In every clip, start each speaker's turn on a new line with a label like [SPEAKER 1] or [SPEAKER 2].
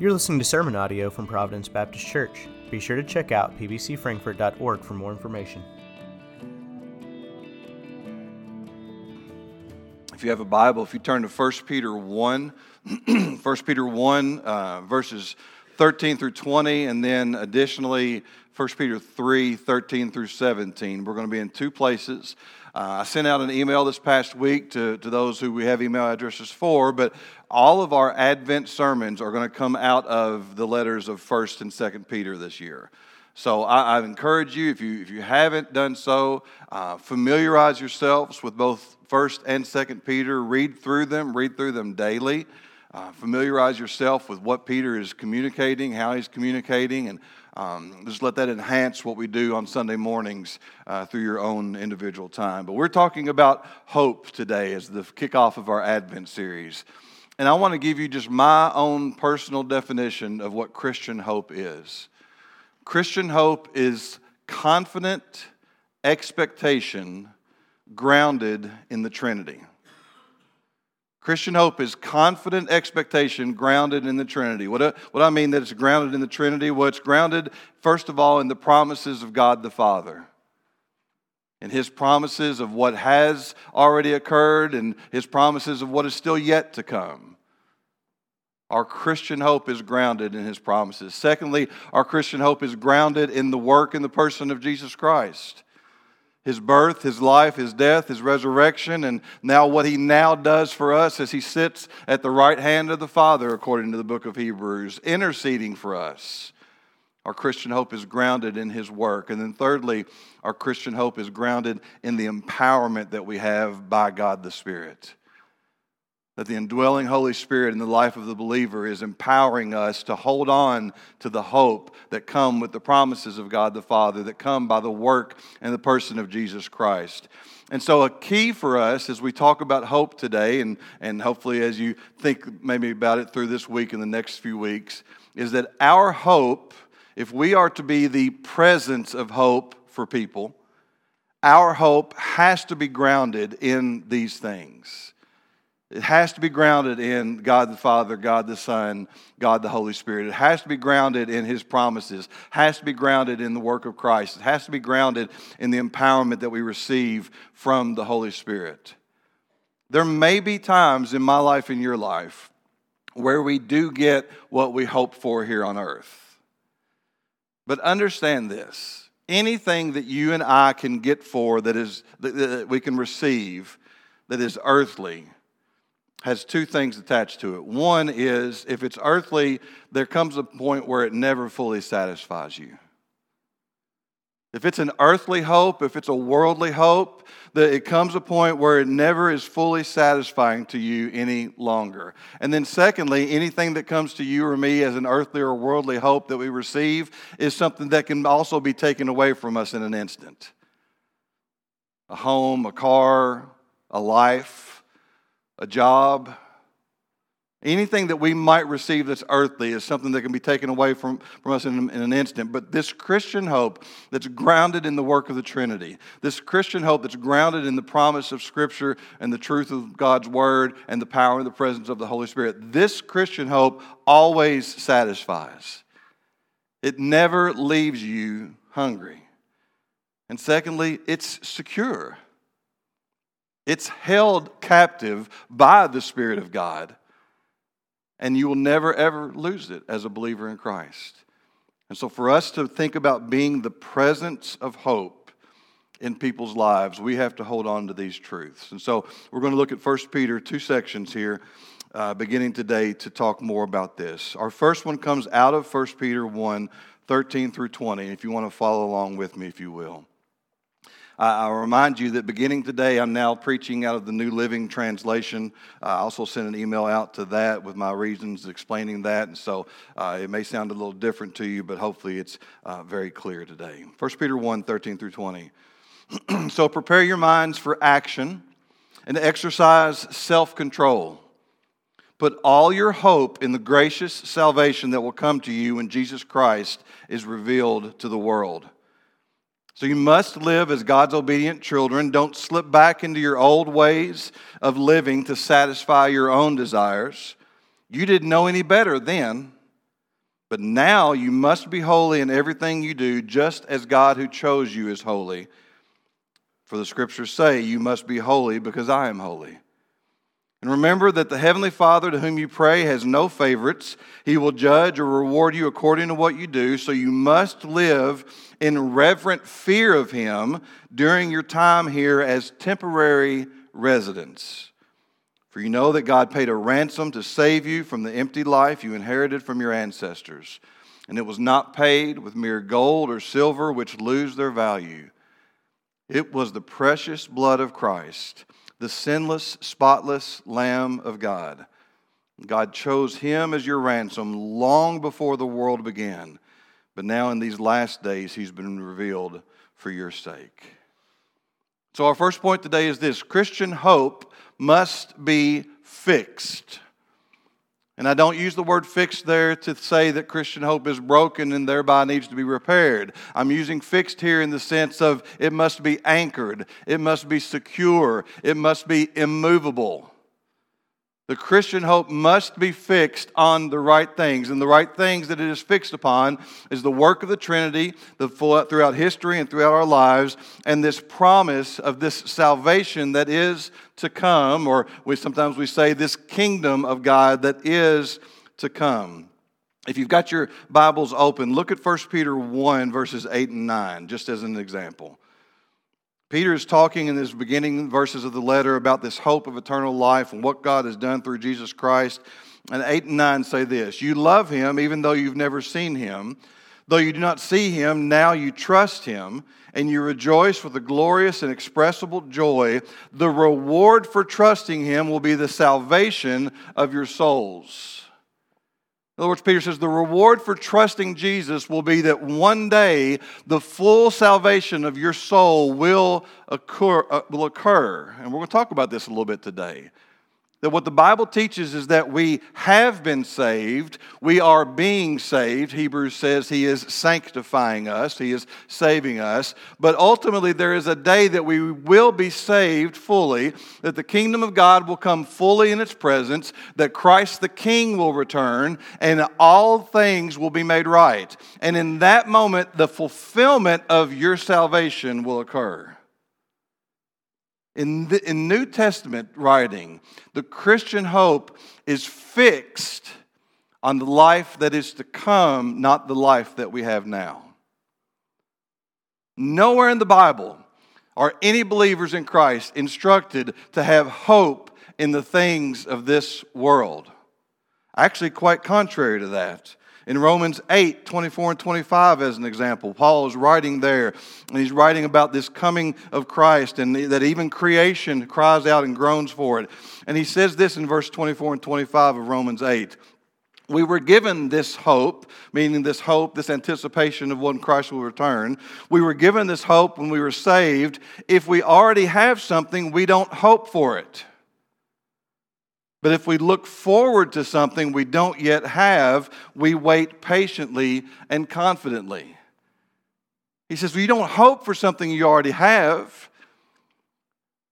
[SPEAKER 1] You're listening to sermon audio from Providence Baptist Church. Be sure to check out pbcfrankfurt.org for more information.
[SPEAKER 2] If you have a Bible, if you turn to 1 Peter 1, 1 Peter 1, uh, verses 13 through 20, and then additionally 1 Peter 3, 13 through 17. We're going to be in two places. Uh, I sent out an email this past week to, to those who we have email addresses for, but all of our Advent sermons are going to come out of the letters of 1st and 2nd Peter this year. So I, I encourage you, if you, if you haven't done so, uh, familiarize yourselves with both 1st and 2nd Peter. Read through them, read through them daily. Uh, familiarize yourself with what Peter is communicating, how he's communicating, and um, just let that enhance what we do on Sunday mornings uh, through your own individual time. But we're talking about hope today as the kickoff of our Advent series. And I want to give you just my own personal definition of what Christian hope is. Christian hope is confident expectation grounded in the Trinity. Christian hope is confident expectation grounded in the Trinity. What, I, what I mean that it's grounded in the Trinity? Well, it's grounded, first of all, in the promises of God the Father. And his promises of what has already occurred and his promises of what is still yet to come. Our Christian hope is grounded in his promises. Secondly, our Christian hope is grounded in the work and the person of Jesus Christ his birth, his life, his death, his resurrection, and now what he now does for us as he sits at the right hand of the Father, according to the book of Hebrews, interceding for us. Our Christian hope is grounded in his work. And then, thirdly, our Christian hope is grounded in the empowerment that we have by God the Spirit that the indwelling Holy Spirit in the life of the believer is empowering us to hold on to the hope that come with the promises of God the Father, that come by the work and the person of Jesus Christ. And so, a key for us as we talk about hope today, and, and hopefully as you think maybe about it through this week and the next few weeks, is that our hope, if we are to be the presence of hope for people, our hope has to be grounded in these things. It has to be grounded in God the Father, God the Son, God the Holy Spirit. It has to be grounded in His promises. It has to be grounded in the work of Christ. It has to be grounded in the empowerment that we receive from the Holy Spirit. There may be times in my life, and your life, where we do get what we hope for here on earth. But understand this anything that you and I can get for that is that we can receive that is earthly has two things attached to it. One is if it's earthly, there comes a point where it never fully satisfies you. If it's an earthly hope, if it's a worldly hope, that it comes a point where it never is fully satisfying to you any longer. And then, secondly, anything that comes to you or me as an earthly or worldly hope that we receive is something that can also be taken away from us in an instant a home, a car, a life a job, anything that we might receive that's earthly is something that can be taken away from, from us in, in, an instant. But this Christian hope that's grounded in the work of the Trinity, this Christian hope that's grounded in the promise of Scripture and the truth of God's Word and the power and the presence of the Holy Spirit, this Christian hope always satisfies. It never leaves you hungry. And secondly, it's secure. It's held captive by the Spirit of God. And you will never, ever lose it as a believer in Christ. And so, for us to think about being the presence of hope in people's lives, we have to hold on to these truths. And so, we're going to look at 1 Peter, two sections here, uh, beginning today to talk more about this. Our first one comes out of 1 Peter 1 13 through 20. If you want to follow along with me, if you will. I'll remind you that beginning today, I'm now preaching out of the New Living Translation. I also sent an email out to that with my reasons explaining that. And so uh, it may sound a little different to you, but hopefully it's uh, very clear today. 1 Peter 1 13 through 20. so prepare your minds for action and exercise self control. Put all your hope in the gracious salvation that will come to you when Jesus Christ is revealed to the world. So you must live as God's obedient children. Don't slip back into your old ways of living to satisfy your own desires. You didn't know any better then. But now you must be holy in everything you do, just as God who chose you is holy. For the scriptures say, You must be holy because I am holy. And remember that the Heavenly Father to whom you pray has no favorites. He will judge or reward you according to what you do. So you must live in reverent fear of Him during your time here as temporary residents. For you know that God paid a ransom to save you from the empty life you inherited from your ancestors. And it was not paid with mere gold or silver, which lose their value. It was the precious blood of Christ the sinless, spotless Lamb of God. God chose him as your ransom long before the world began, but now in these last days, he's been revealed for your sake. So, our first point today is this Christian hope must be fixed. And I don't use the word fixed there to say that Christian hope is broken and thereby needs to be repaired. I'm using fixed here in the sense of it must be anchored, it must be secure, it must be immovable. The Christian hope must be fixed on the right things. And the right things that it is fixed upon is the work of the Trinity the full, throughout history and throughout our lives, and this promise of this salvation that is to come, or we, sometimes we say this kingdom of God that is to come. If you've got your Bibles open, look at 1 Peter 1, verses 8 and 9, just as an example. Peter is talking in his beginning verses of the letter about this hope of eternal life and what God has done through Jesus Christ. And 8 and 9 say this You love him even though you've never seen him. Though you do not see him, now you trust him, and you rejoice with a glorious and expressible joy. The reward for trusting him will be the salvation of your souls. In other words, Peter says the reward for trusting Jesus will be that one day the full salvation of your soul will occur. Uh, will occur. And we're going to talk about this a little bit today. That what the Bible teaches is that we have been saved, we are being saved. Hebrews says He is sanctifying us, He is saving us. But ultimately, there is a day that we will be saved fully, that the kingdom of God will come fully in its presence, that Christ the King will return, and all things will be made right. And in that moment, the fulfillment of your salvation will occur. In, the, in New Testament writing, the Christian hope is fixed on the life that is to come, not the life that we have now. Nowhere in the Bible are any believers in Christ instructed to have hope in the things of this world. Actually, quite contrary to that. In Romans 8, 24 and 25, as an example, Paul is writing there, and he's writing about this coming of Christ, and that even creation cries out and groans for it. And he says this in verse 24 and 25 of Romans 8. We were given this hope, meaning this hope, this anticipation of when Christ will return. We were given this hope when we were saved. If we already have something, we don't hope for it. But if we look forward to something we don't yet have, we wait patiently and confidently. He says, well, You don't hope for something you already have.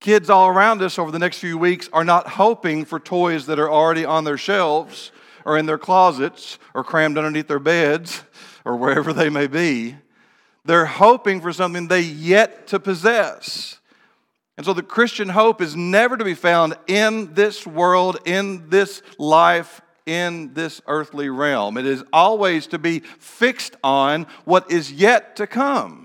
[SPEAKER 2] Kids all around us over the next few weeks are not hoping for toys that are already on their shelves or in their closets or crammed underneath their beds or wherever they may be. They're hoping for something they yet to possess. And so the Christian hope is never to be found in this world, in this life, in this earthly realm. It is always to be fixed on what is yet to come.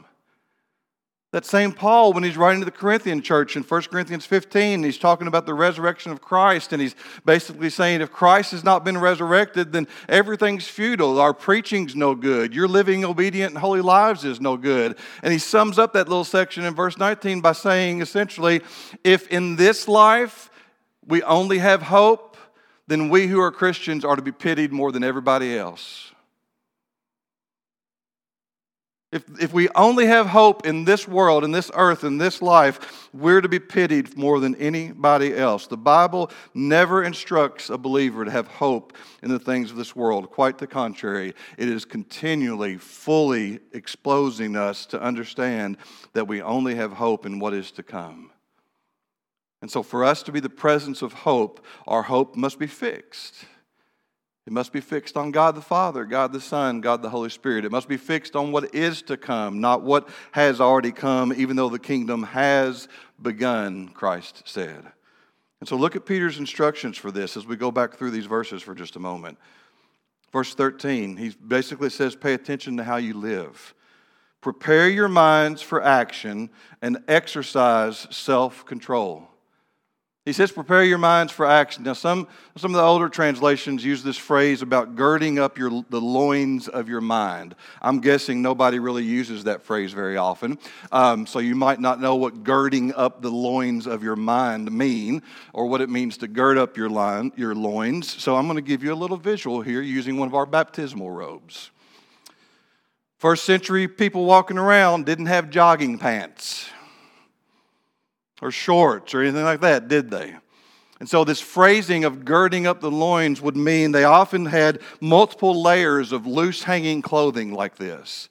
[SPEAKER 2] That same Paul, when he's writing to the Corinthian church in 1 Corinthians 15, he's talking about the resurrection of Christ, and he's basically saying if Christ has not been resurrected, then everything's futile. Our preaching's no good. Your living obedient and holy lives is no good. And he sums up that little section in verse 19 by saying essentially, if in this life we only have hope, then we who are Christians are to be pitied more than everybody else. If, if we only have hope in this world, in this earth, in this life, we're to be pitied more than anybody else. The Bible never instructs a believer to have hope in the things of this world. Quite the contrary, it is continually, fully exposing us to understand that we only have hope in what is to come. And so, for us to be the presence of hope, our hope must be fixed. It must be fixed on God the Father, God the Son, God the Holy Spirit. It must be fixed on what is to come, not what has already come, even though the kingdom has begun, Christ said. And so look at Peter's instructions for this as we go back through these verses for just a moment. Verse 13, he basically says, Pay attention to how you live. Prepare your minds for action and exercise self control. He says, prepare your minds for action. Now, some, some of the older translations use this phrase about girding up your, the loins of your mind. I'm guessing nobody really uses that phrase very often. Um, so you might not know what girding up the loins of your mind mean or what it means to gird up your, line, your loins. So I'm going to give you a little visual here using one of our baptismal robes. First century people walking around didn't have jogging pants or shorts or anything like that, did they? And so, this phrasing of girding up the loins would mean they often had multiple layers of loose hanging clothing like this.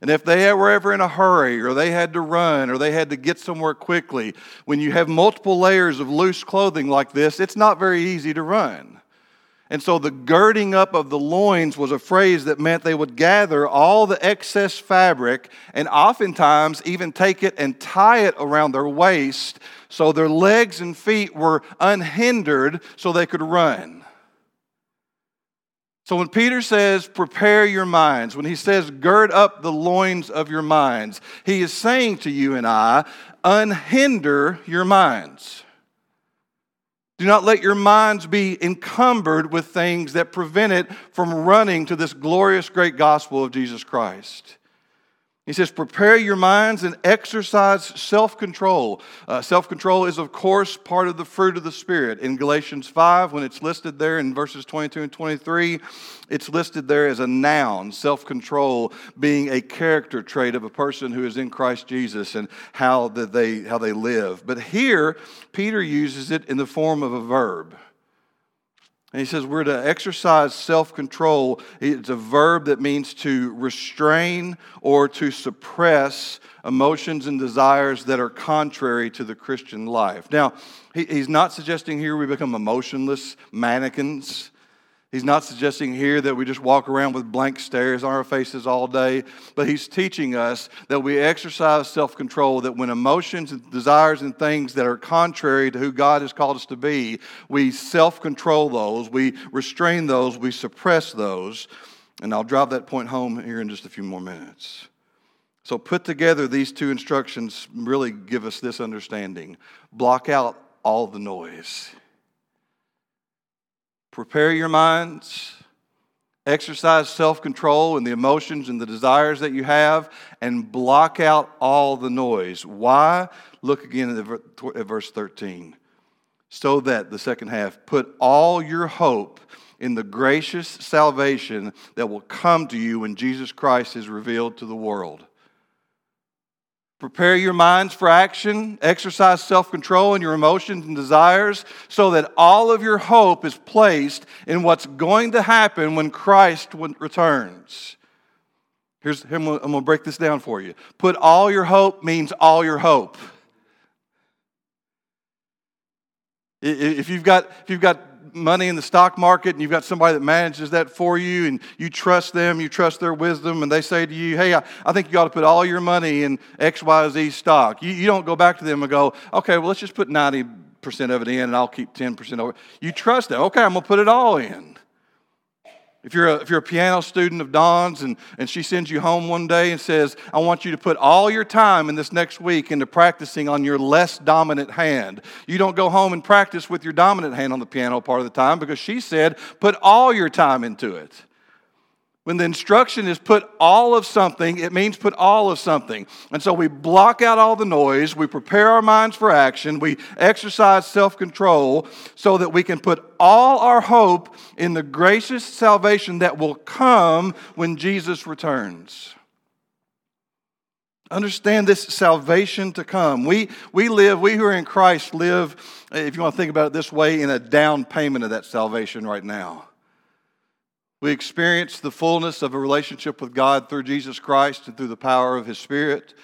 [SPEAKER 2] And if they were ever in a hurry, or they had to run, or they had to get somewhere quickly, when you have multiple layers of loose clothing like this, it's not very easy to run. And so the girding up of the loins was a phrase that meant they would gather all the excess fabric and oftentimes even take it and tie it around their waist so their legs and feet were unhindered so they could run. So when Peter says, prepare your minds, when he says, gird up the loins of your minds, he is saying to you and I, unhinder your minds. Do not let your minds be encumbered with things that prevent it from running to this glorious great gospel of Jesus Christ. He says, prepare your minds and exercise self control. Uh, self control is, of course, part of the fruit of the Spirit. In Galatians 5, when it's listed there in verses 22 and 23, it's listed there as a noun, self control being a character trait of a person who is in Christ Jesus and how, that they, how they live. But here, Peter uses it in the form of a verb. And he says we're to exercise self control. It's a verb that means to restrain or to suppress emotions and desires that are contrary to the Christian life. Now, he's not suggesting here we become emotionless mannequins. He's not suggesting here that we just walk around with blank stares on our faces all day, but he's teaching us that we exercise self control, that when emotions and desires and things that are contrary to who God has called us to be, we self control those, we restrain those, we suppress those. And I'll drive that point home here in just a few more minutes. So, put together these two instructions really give us this understanding block out all the noise. Prepare your minds, exercise self control and the emotions and the desires that you have, and block out all the noise. Why? Look again at verse 13. So that, the second half, put all your hope in the gracious salvation that will come to you when Jesus Christ is revealed to the world. Prepare your minds for action, exercise self control in your emotions and desires, so that all of your hope is placed in what's going to happen when Christ returns. Here's, I'm going to break this down for you. Put all your hope means all your hope. If you've got, if you've got money in the stock market and you've got somebody that manages that for you and you trust them, you trust their wisdom, and they say to you, hey, I, I think you ought to put all your money in XYZ stock. You, you don't go back to them and go, okay, well, let's just put 90% of it in and I'll keep 10% over. You trust them. Okay, I'm going to put it all in. If you're, a, if you're a piano student of Dawn's and, and she sends you home one day and says, I want you to put all your time in this next week into practicing on your less dominant hand. You don't go home and practice with your dominant hand on the piano part of the time because she said, put all your time into it. When the instruction is put all of something, it means put all of something. And so we block out all the noise, we prepare our minds for action, we exercise self control so that we can put all our hope in the gracious salvation that will come when Jesus returns. Understand this salvation to come. We, we live, we who are in Christ live, if you want to think about it this way, in a down payment of that salvation right now. We experience the fullness of a relationship with God through Jesus Christ and through the power of His Spirit.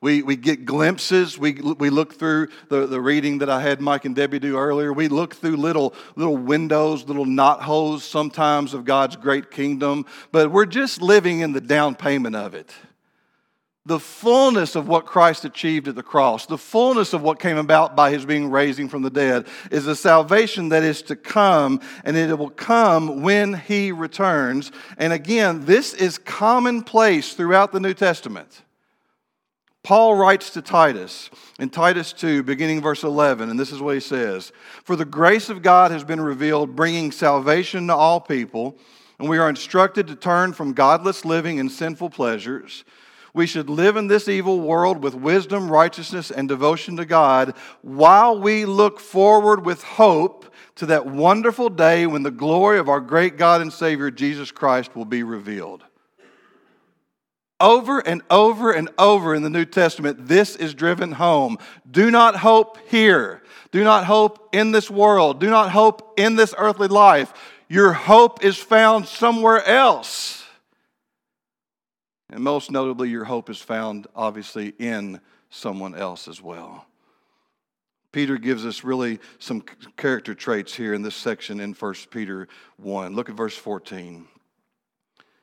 [SPEAKER 2] We, we get glimpses. We, we look through the, the reading that I had Mike and Debbie do earlier. We look through little, little windows, little knot holes sometimes of God's great kingdom, but we're just living in the down payment of it. The fullness of what Christ achieved at the cross, the fullness of what came about by his being raising from the dead, is a salvation that is to come, and it will come when he returns. And again, this is commonplace throughout the New Testament. Paul writes to Titus in Titus 2, beginning verse 11, and this is what he says For the grace of God has been revealed, bringing salvation to all people, and we are instructed to turn from godless living and sinful pleasures. We should live in this evil world with wisdom, righteousness, and devotion to God while we look forward with hope to that wonderful day when the glory of our great God and Savior Jesus Christ will be revealed. Over and over and over in the New Testament, this is driven home. Do not hope here. Do not hope in this world. Do not hope in this earthly life. Your hope is found somewhere else. And most notably, your hope is found, obviously, in someone else as well. Peter gives us really some character traits here in this section in 1 Peter 1. Look at verse 14.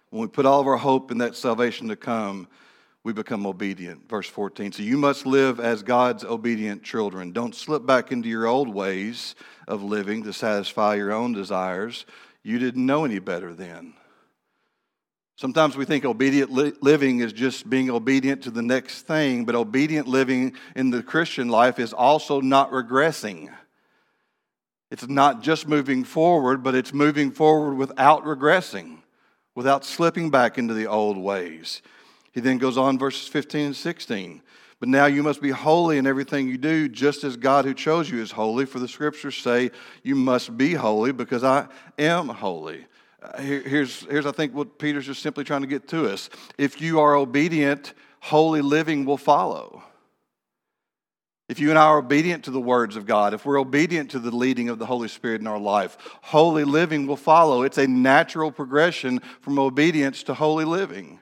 [SPEAKER 2] When we put all of our hope in that salvation to come, we become obedient. Verse 14. So you must live as God's obedient children. Don't slip back into your old ways of living to satisfy your own desires. You didn't know any better then. Sometimes we think obedient li- living is just being obedient to the next thing, but obedient living in the Christian life is also not regressing. It's not just moving forward, but it's moving forward without regressing without slipping back into the old ways. He then goes on, verses 15 and 16. But now you must be holy in everything you do, just as God who chose you is holy. For the scriptures say, You must be holy because I am holy. Uh, here, here's, here's, I think, what Peter's just simply trying to get to us. If you are obedient, holy living will follow. If you and I are obedient to the words of God, if we're obedient to the leading of the Holy Spirit in our life, holy living will follow. It's a natural progression from obedience to holy living.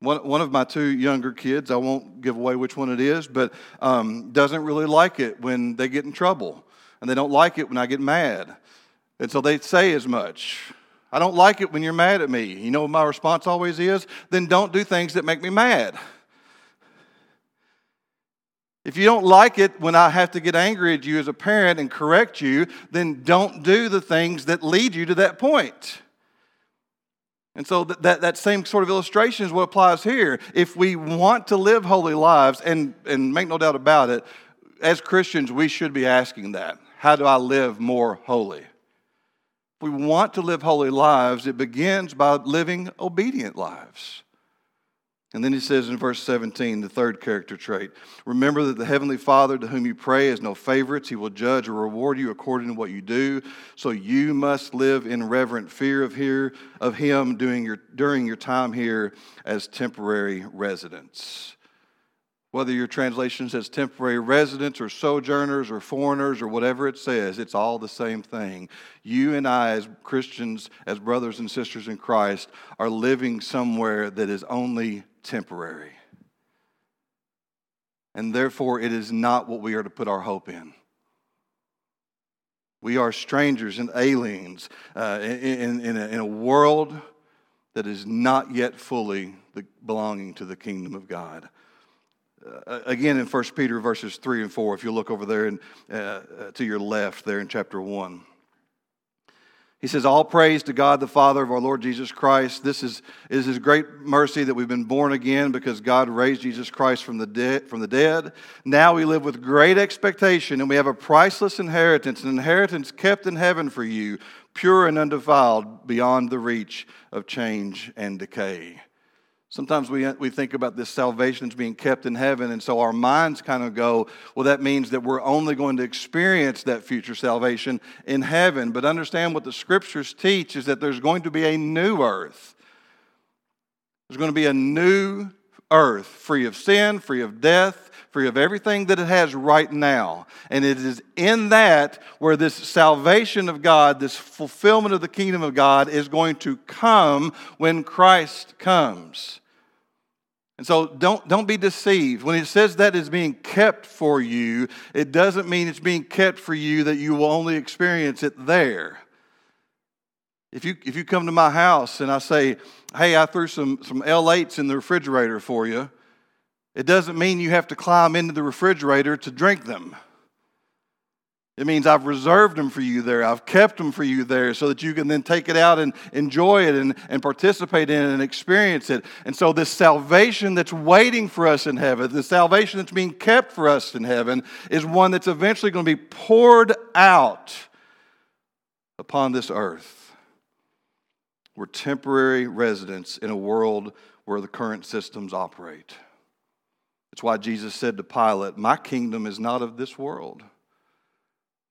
[SPEAKER 2] One, one of my two younger kids, I won't give away which one it is, but um, doesn't really like it when they get in trouble. And they don't like it when I get mad. And so they say as much. I don't like it when you're mad at me. You know what my response always is? Then don't do things that make me mad. If you don't like it when I have to get angry at you as a parent and correct you, then don't do the things that lead you to that point. And so that, that, that, same sort of illustration is what applies here. If we want to live holy lives, and, and make no doubt about it, as Christians, we should be asking that. How do I live more holy? We want to live holy lives, it begins by living obedient lives. And then he says in verse 17, the third character trait Remember that the Heavenly Father to whom you pray has no favorites. He will judge or reward you according to what you do. So you must live in reverent fear of, here, of Him during your, during your time here as temporary residents. Whether your translation says temporary residents or sojourners or foreigners or whatever it says, it's all the same thing. You and I, as Christians, as brothers and sisters in Christ, are living somewhere that is only temporary. And therefore, it is not what we are to put our hope in. We are strangers and aliens uh, in, in, a, in, a, world that is not yet fully belonging to the kingdom of God. Uh, again, in 1 Peter verses 3 and 4, if you look over there and, uh, uh, to your left, there in chapter 1. He says, All praise to God the Father of our Lord Jesus Christ. This is, is his great mercy that we've been born again because God raised Jesus Christ from the, de- from the dead. Now we live with great expectation and we have a priceless inheritance, an inheritance kept in heaven for you, pure and undefiled, beyond the reach of change and decay. Sometimes we, we think about this salvation as being kept in heaven, and so our minds kind of go, well, that means that we're only going to experience that future salvation in heaven. But understand what the scriptures teach is that there's going to be a new earth. There's going to be a new earth, free of sin, free of death, free of everything that it has right now. And it is in that where this salvation of God, this fulfillment of the kingdom of God, is going to come when Christ comes. And so don't, don't be deceived. When it says that is being kept for you, it doesn't mean it's being kept for you that you will only experience it there. If you, if you come to my house and I say, hey, I threw some, some L8s in the refrigerator for you, it doesn't mean you have to climb into the refrigerator to drink them. It means I've reserved them for you there. I've kept them for you there so that you can then take it out and enjoy it and, and participate in it and experience it. And so, this salvation that's waiting for us in heaven, the salvation that's being kept for us in heaven, is one that's eventually going to be poured out upon this earth. We're temporary residents in a world where the current systems operate. That's why Jesus said to Pilate, My kingdom is not of this world.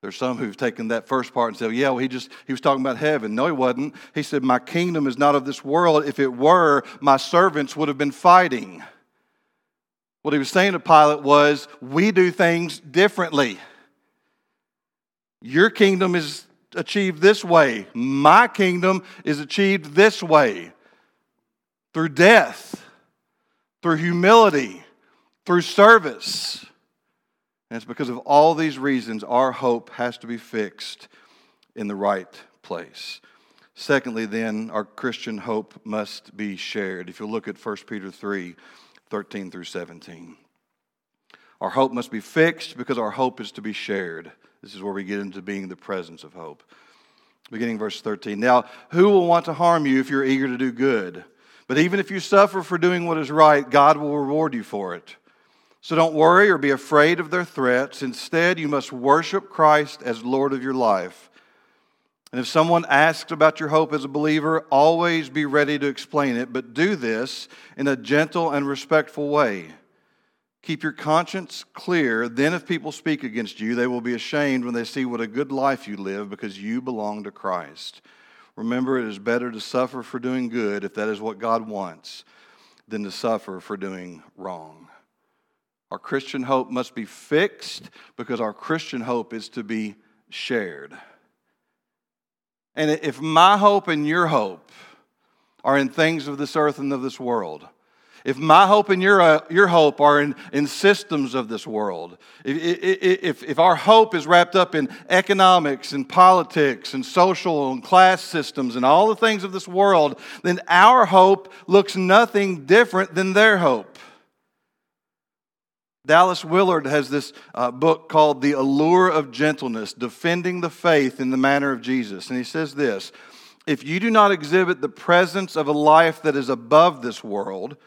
[SPEAKER 2] There's some who've taken that first part and said, yeah, well, he just, he was talking about heaven. No, he wasn't. He said, my kingdom is not of this world. If it were, my servants would have been fighting. What he was saying to Pilate was, we do things differently. Your kingdom is achieved this way. My kingdom is achieved this way. Through death, through humility, through service. And it's because of all these reasons our hope has to be fixed in the right place. Secondly, then, our Christian hope must be shared. If you look at 1 Peter 3 13 through 17. Our hope must be fixed because our hope is to be shared. This is where we get into being the presence of hope. Beginning verse 13. Now, who will want to harm you if you're eager to do good? But even if you suffer for doing what is right, God will reward you for it. So don't worry or be afraid of their threats. Instead, you must worship Christ as Lord of your life. And if someone asks about your hope as a believer, always be ready to explain it, but do this in a gentle and respectful way. Keep your conscience clear. Then, if people speak against you, they will be ashamed when they see what a good life you live because you belong to Christ. Remember, it is better to suffer for doing good, if that is what God wants, than to suffer for doing wrong. Our Christian hope must be fixed because our Christian hope is to be shared. And if my hope and your hope are in things of this earth and of this world, if my hope and your, uh, your hope are in, in systems of this world, if, if, if our hope is wrapped up in economics and politics and social and class systems and all the things of this world, then our hope looks nothing different than their hope. Dallas Willard has this uh, book called The Allure of Gentleness Defending the Faith in the Manner of Jesus. And he says this If you do not exhibit the presence of a life that is above this world,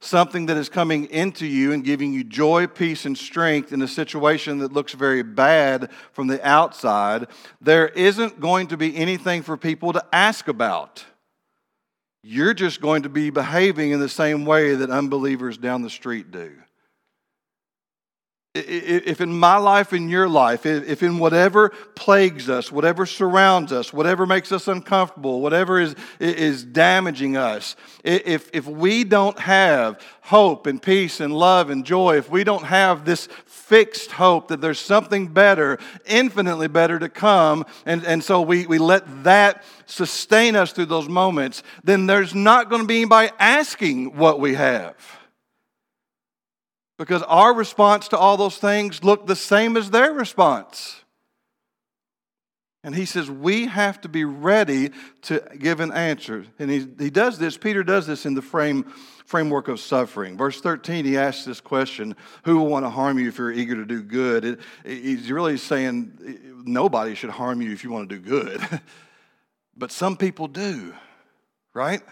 [SPEAKER 2] something that is coming into you and giving you joy, peace, and strength in a situation that looks very bad from the outside, there isn't going to be anything for people to ask about. You're just going to be behaving in the same way that unbelievers down the street do if in my life, in your life, if in whatever plagues us, whatever surrounds us, whatever makes us uncomfortable, whatever is, is damaging us, if, if we don't have hope and peace and love and joy, if we don't have this fixed hope that there's something better, infinitely better to come, and, and so we, we let that sustain us through those moments, then there's not going to be anybody asking what we have. Because our response to all those things look the same as their response. And he says, we have to be ready to give an answer. And he, he does this, Peter does this in the frame, framework of suffering. Verse 13, he asks this question Who will want to harm you if you're eager to do good? It, he's really saying nobody should harm you if you want to do good. but some people do, right?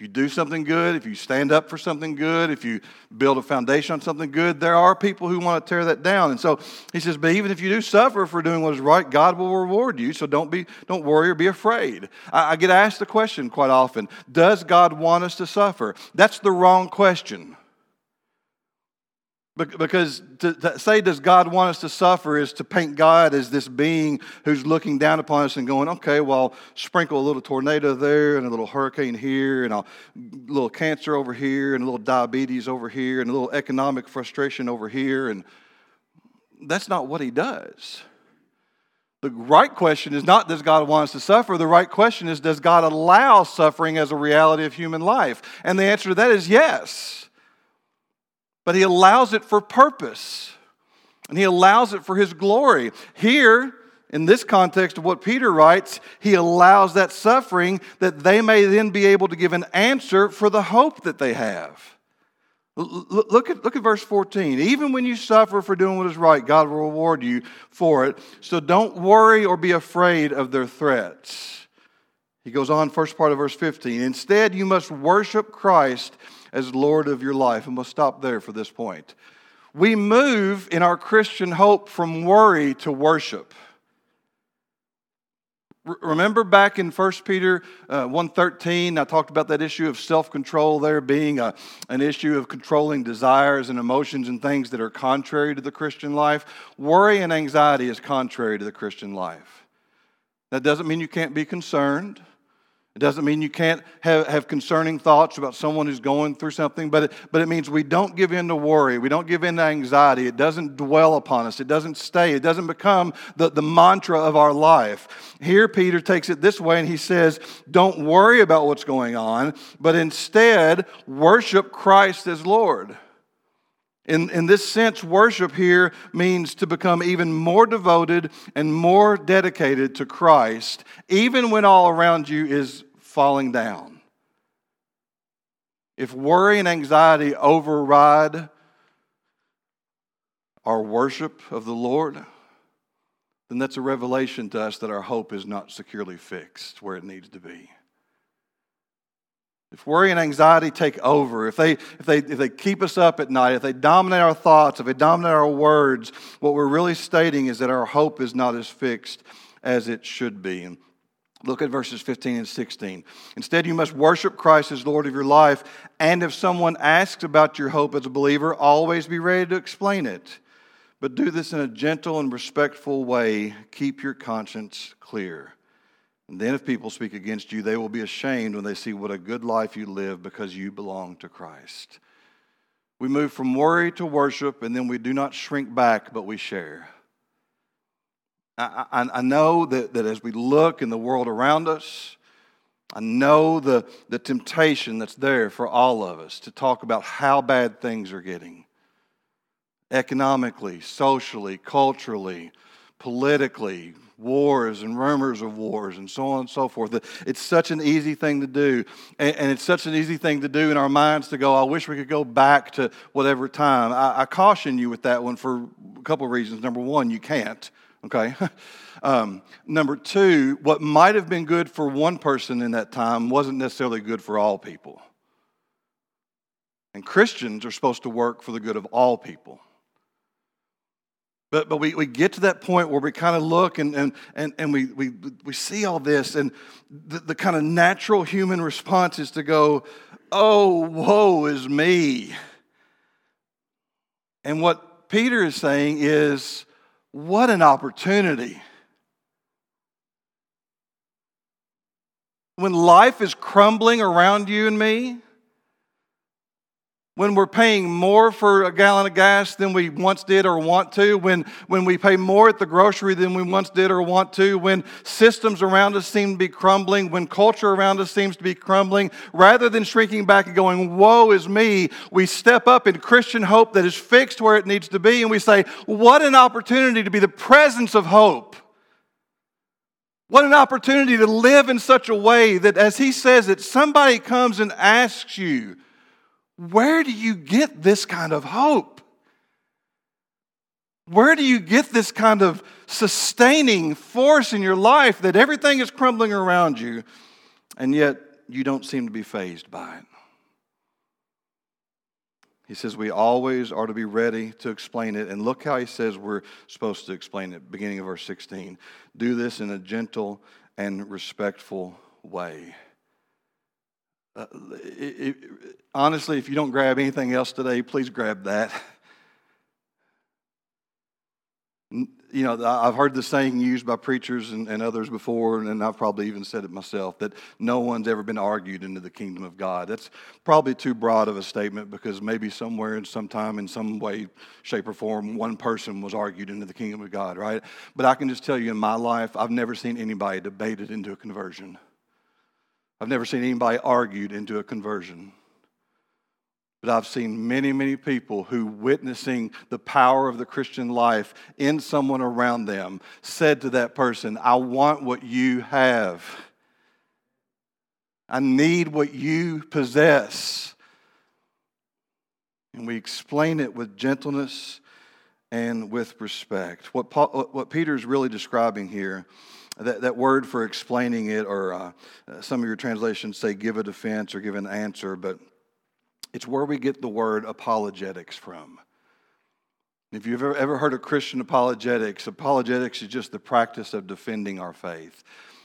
[SPEAKER 2] If you do something good, if you stand up for something good, if you build a foundation on something good, there are people who want to tear that down. And so he says, but even if you do suffer for doing what is right, God will reward you. So don't be, don't worry or be afraid. I, I get asked the question quite often: Does God want us to suffer? That's the wrong question. Because to, to, say, does God want us to suffer, is to paint God as this being who's looking down upon us and going, okay, well, sprinkle a little tornado there and a little hurricane here and a little cancer over here and a little diabetes over here and a little economic frustration over here. And that's not what He does. The right question is not does God want us to suffer? The right question is does God allow suffering as a reality of human life? And the answer to that is yes. But He allows it for purpose, and He allows it for His glory. Here, in this context of what Peter writes, he allows that suffering that they may then be able to give an answer for the hope that they have. Look at, look at verse 14. Even when you suffer for doing what is right, God will reward you for it. So don't worry or be afraid of their threats. He goes on, first part of verse 15. Instead, you must worship Christ as Lord of your life. And we'll stop there for this point. We move in our Christian hope from worry to worship. Remember back in 1 Peter uh, 1.13, I talked about that issue of self-control there being a, an issue of controlling desires and emotions and things that are contrary to the Christian life. Worry and anxiety is contrary to the Christian life. That doesn't mean you can't be concerned. It doesn't mean you can't have, have concerning thoughts about someone who's going through something, but it, but it means we don't give in to worry. We don't give in to anxiety. It doesn't dwell upon us. It doesn't stay. It doesn't become the, the mantra of our life. Here, Peter takes it this way and he says, Don't worry about what's going on, but instead worship Christ as Lord. In, in this sense, worship here means to become even more devoted and more dedicated to Christ, even when all around you is falling down. If worry and anxiety override our worship of the Lord, then that's a revelation to us that our hope is not securely fixed where it needs to be. If worry and anxiety take over, if they, if, they, if they keep us up at night, if they dominate our thoughts, if they dominate our words, what we're really stating is that our hope is not as fixed as it should be. And look at verses 15 and 16. Instead, you must worship Christ as Lord of your life. And if someone asks about your hope as a believer, always be ready to explain it. But do this in a gentle and respectful way. Keep your conscience clear. And then, if people speak against you, they will be ashamed when they see what a good life you live because you belong to Christ. We move from worry to worship, and then we do not shrink back, but we share. I, I, I know that, that as we look in the world around us, I know the, the temptation that's there for all of us to talk about how bad things are getting economically, socially, culturally, politically, wars and rumors of wars and so on and so forth. It's such an easy thing to do. And, it's such an easy thing to do in our minds to go, I wish we could go back to whatever time. I, caution you with that one for a couple of reasons. Number one, you can't, okay? um, number two, what might have been good for one person in that time wasn't necessarily good for all people. And Christians are supposed to work for the good of all people. But, but we, we get to that point where we kind of look and, and, and, and we, we, we see all this, and the, the kind of natural human response is to go, Oh, woe is me. And what Peter is saying is, What an opportunity. When life is crumbling around you and me, when we're paying more for a gallon of gas than we once did or want to, when, when we pay more at the grocery than we once did or want to, when systems around us seem to be crumbling, when culture around us seems to be crumbling, rather than shrinking back and going, Woe is me, we step up in Christian hope that is fixed where it needs to be, and we say, What an opportunity to be the presence of hope. What an opportunity to live in such a way that, as he says it, somebody comes and asks you, where do you get this kind of hope? Where do you get this kind of sustaining force in your life that everything is crumbling around you and yet you don't seem to be fazed by it? He says we always are to be ready to explain it. And look how he says we're supposed to explain it, beginning of verse 16. Do this in a gentle and respectful way. Uh, it, it, honestly, if you don't grab anything else today, please grab that. you know, I've heard the saying used by preachers and, and, others before, and I've probably even said it myself that no one's ever been argued into the kingdom of God. That's probably too broad of a statement because maybe somewhere in some time, in some way, shape, or form, one person was argued into the kingdom of God, right? But I can just tell you in my life, I've never seen anybody debated into a conversion. I've never seen anybody argued into a conversion. But I've seen many, many people who, witnessing the power of the Christian life in someone around them, said to that person, I want what you have. I need what you possess. And we explain it with gentleness and with respect. What, Paul, what Peter is really describing here, that, that word for explaining it, or uh, some of your translations say give a defense or give an answer, but it's where we get the word apologetics from. If you've ever, ever heard of Christian apologetics, apologetics is just the practice of defending our faith.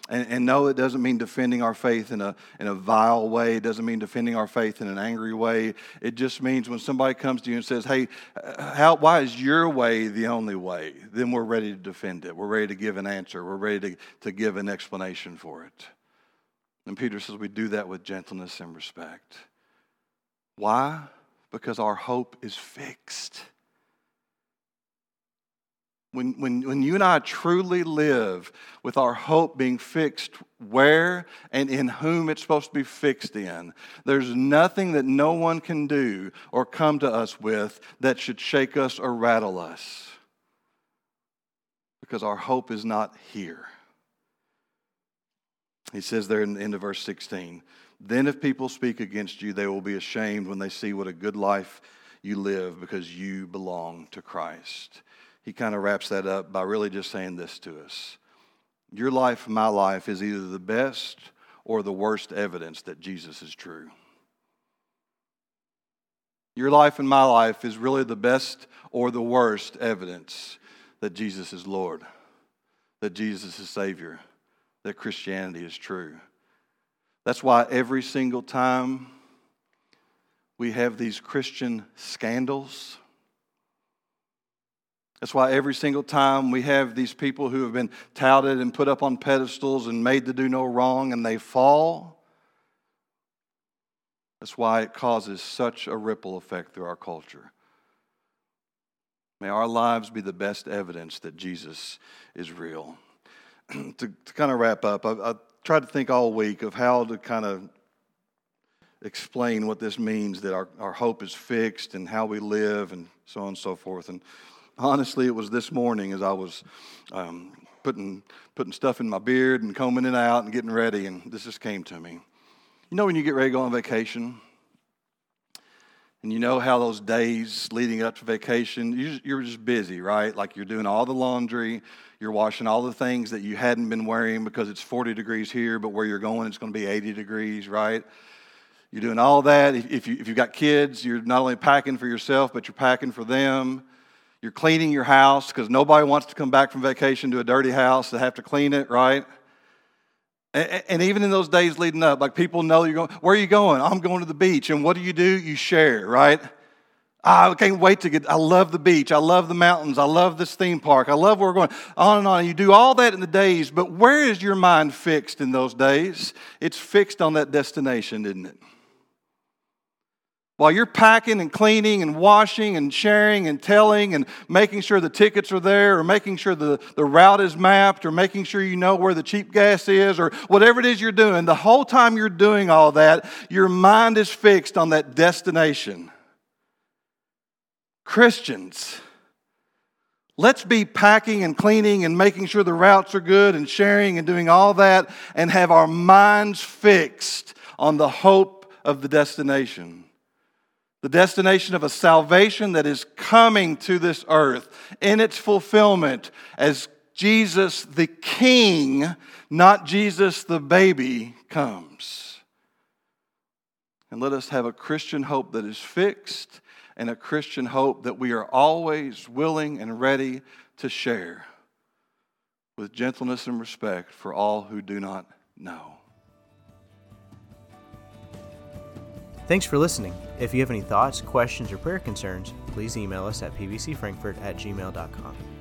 [SPEAKER 2] And, and, no, it doesn't mean defending our faith in a, in a vile way. It doesn't mean defending our faith in an angry way. It just means when somebody comes to you and says, Hey, uh, how, why is your way the only way? Then we're ready to defend it. We're ready to give an answer. We're ready to, to give an explanation for it. And Peter says we do that with gentleness and respect. Why? Because our hope is fixed. When, when, when you and I truly live with our hope being fixed where and in whom it's supposed to be fixed in, there's nothing that no one can do or come to us with that should shake us or rattle us. Because our hope is not here. He says there in the end of verse 16 then, if people speak against you, they will be ashamed when they see what a good life you live because you belong to Christ. He kind of wraps that up by really just saying this to us Your life, my life, is either the best or the worst evidence that Jesus is true. Your life and my life is really the best or the worst evidence that Jesus is Lord, that Jesus is Savior, that Christianity is true. That's why every single time we have these Christian scandals, that's why every single time we have these people who have been touted and put up on pedestals and made to do no wrong and they fall, that's why it causes such a ripple effect through our culture. May our lives be the best evidence that Jesus is real. to, to, kind of wrap up, I, I tried to think all week of how to kind of explain what this means that our, our hope is fixed and how we live and so on and so forth. And honestly, it was this morning as I was um, putting, putting stuff in my beard and combing it out and getting ready, and this just came to me. You know, when you get ready to go on vacation, and you know how those days leading up to vacation, you're just busy, right? Like you're doing all the laundry, you're washing all the things that you hadn't been wearing because it's 40 degrees here, but where you're going, it's going to be 80 degrees, right? You're doing all that. If, you, if you've got kids, you're not only packing for yourself, but you're packing for them. You're cleaning your house because nobody wants to come back from vacation to a dirty house to have to clean it, right? And even in those days leading up, like people know you're going, where are you going? I'm going to the beach. And what do you do? You share, right? Ah, I can't wait to get, I love the beach. I love the mountains. I love this theme park. I love where we're going. On and on. You do all that in the days, but where is your mind fixed in those days? It's fixed on that destination, isn't it? While you're packing and cleaning and washing and sharing and telling and making sure the tickets are there or making sure the, the route is mapped or making sure you know where the cheap gas is or whatever it is you're doing, the whole time you're doing all that, your mind is fixed on that destination. Christians, let's be packing and cleaning and making sure the routes are good and sharing and doing all that and have our minds fixed on the hope of the destination the destination of a salvation that is coming to this earth in its fulfillment as Jesus the King, not Jesus the baby, comes. And let us have a Christian hope that is fixed and a Christian hope that we are always willing and ready to share with gentleness and respect for all who do not know.
[SPEAKER 1] Thanks for listening. If you have any thoughts, questions, or prayer concerns, please email us at pbcfrankfurt at gmail.com.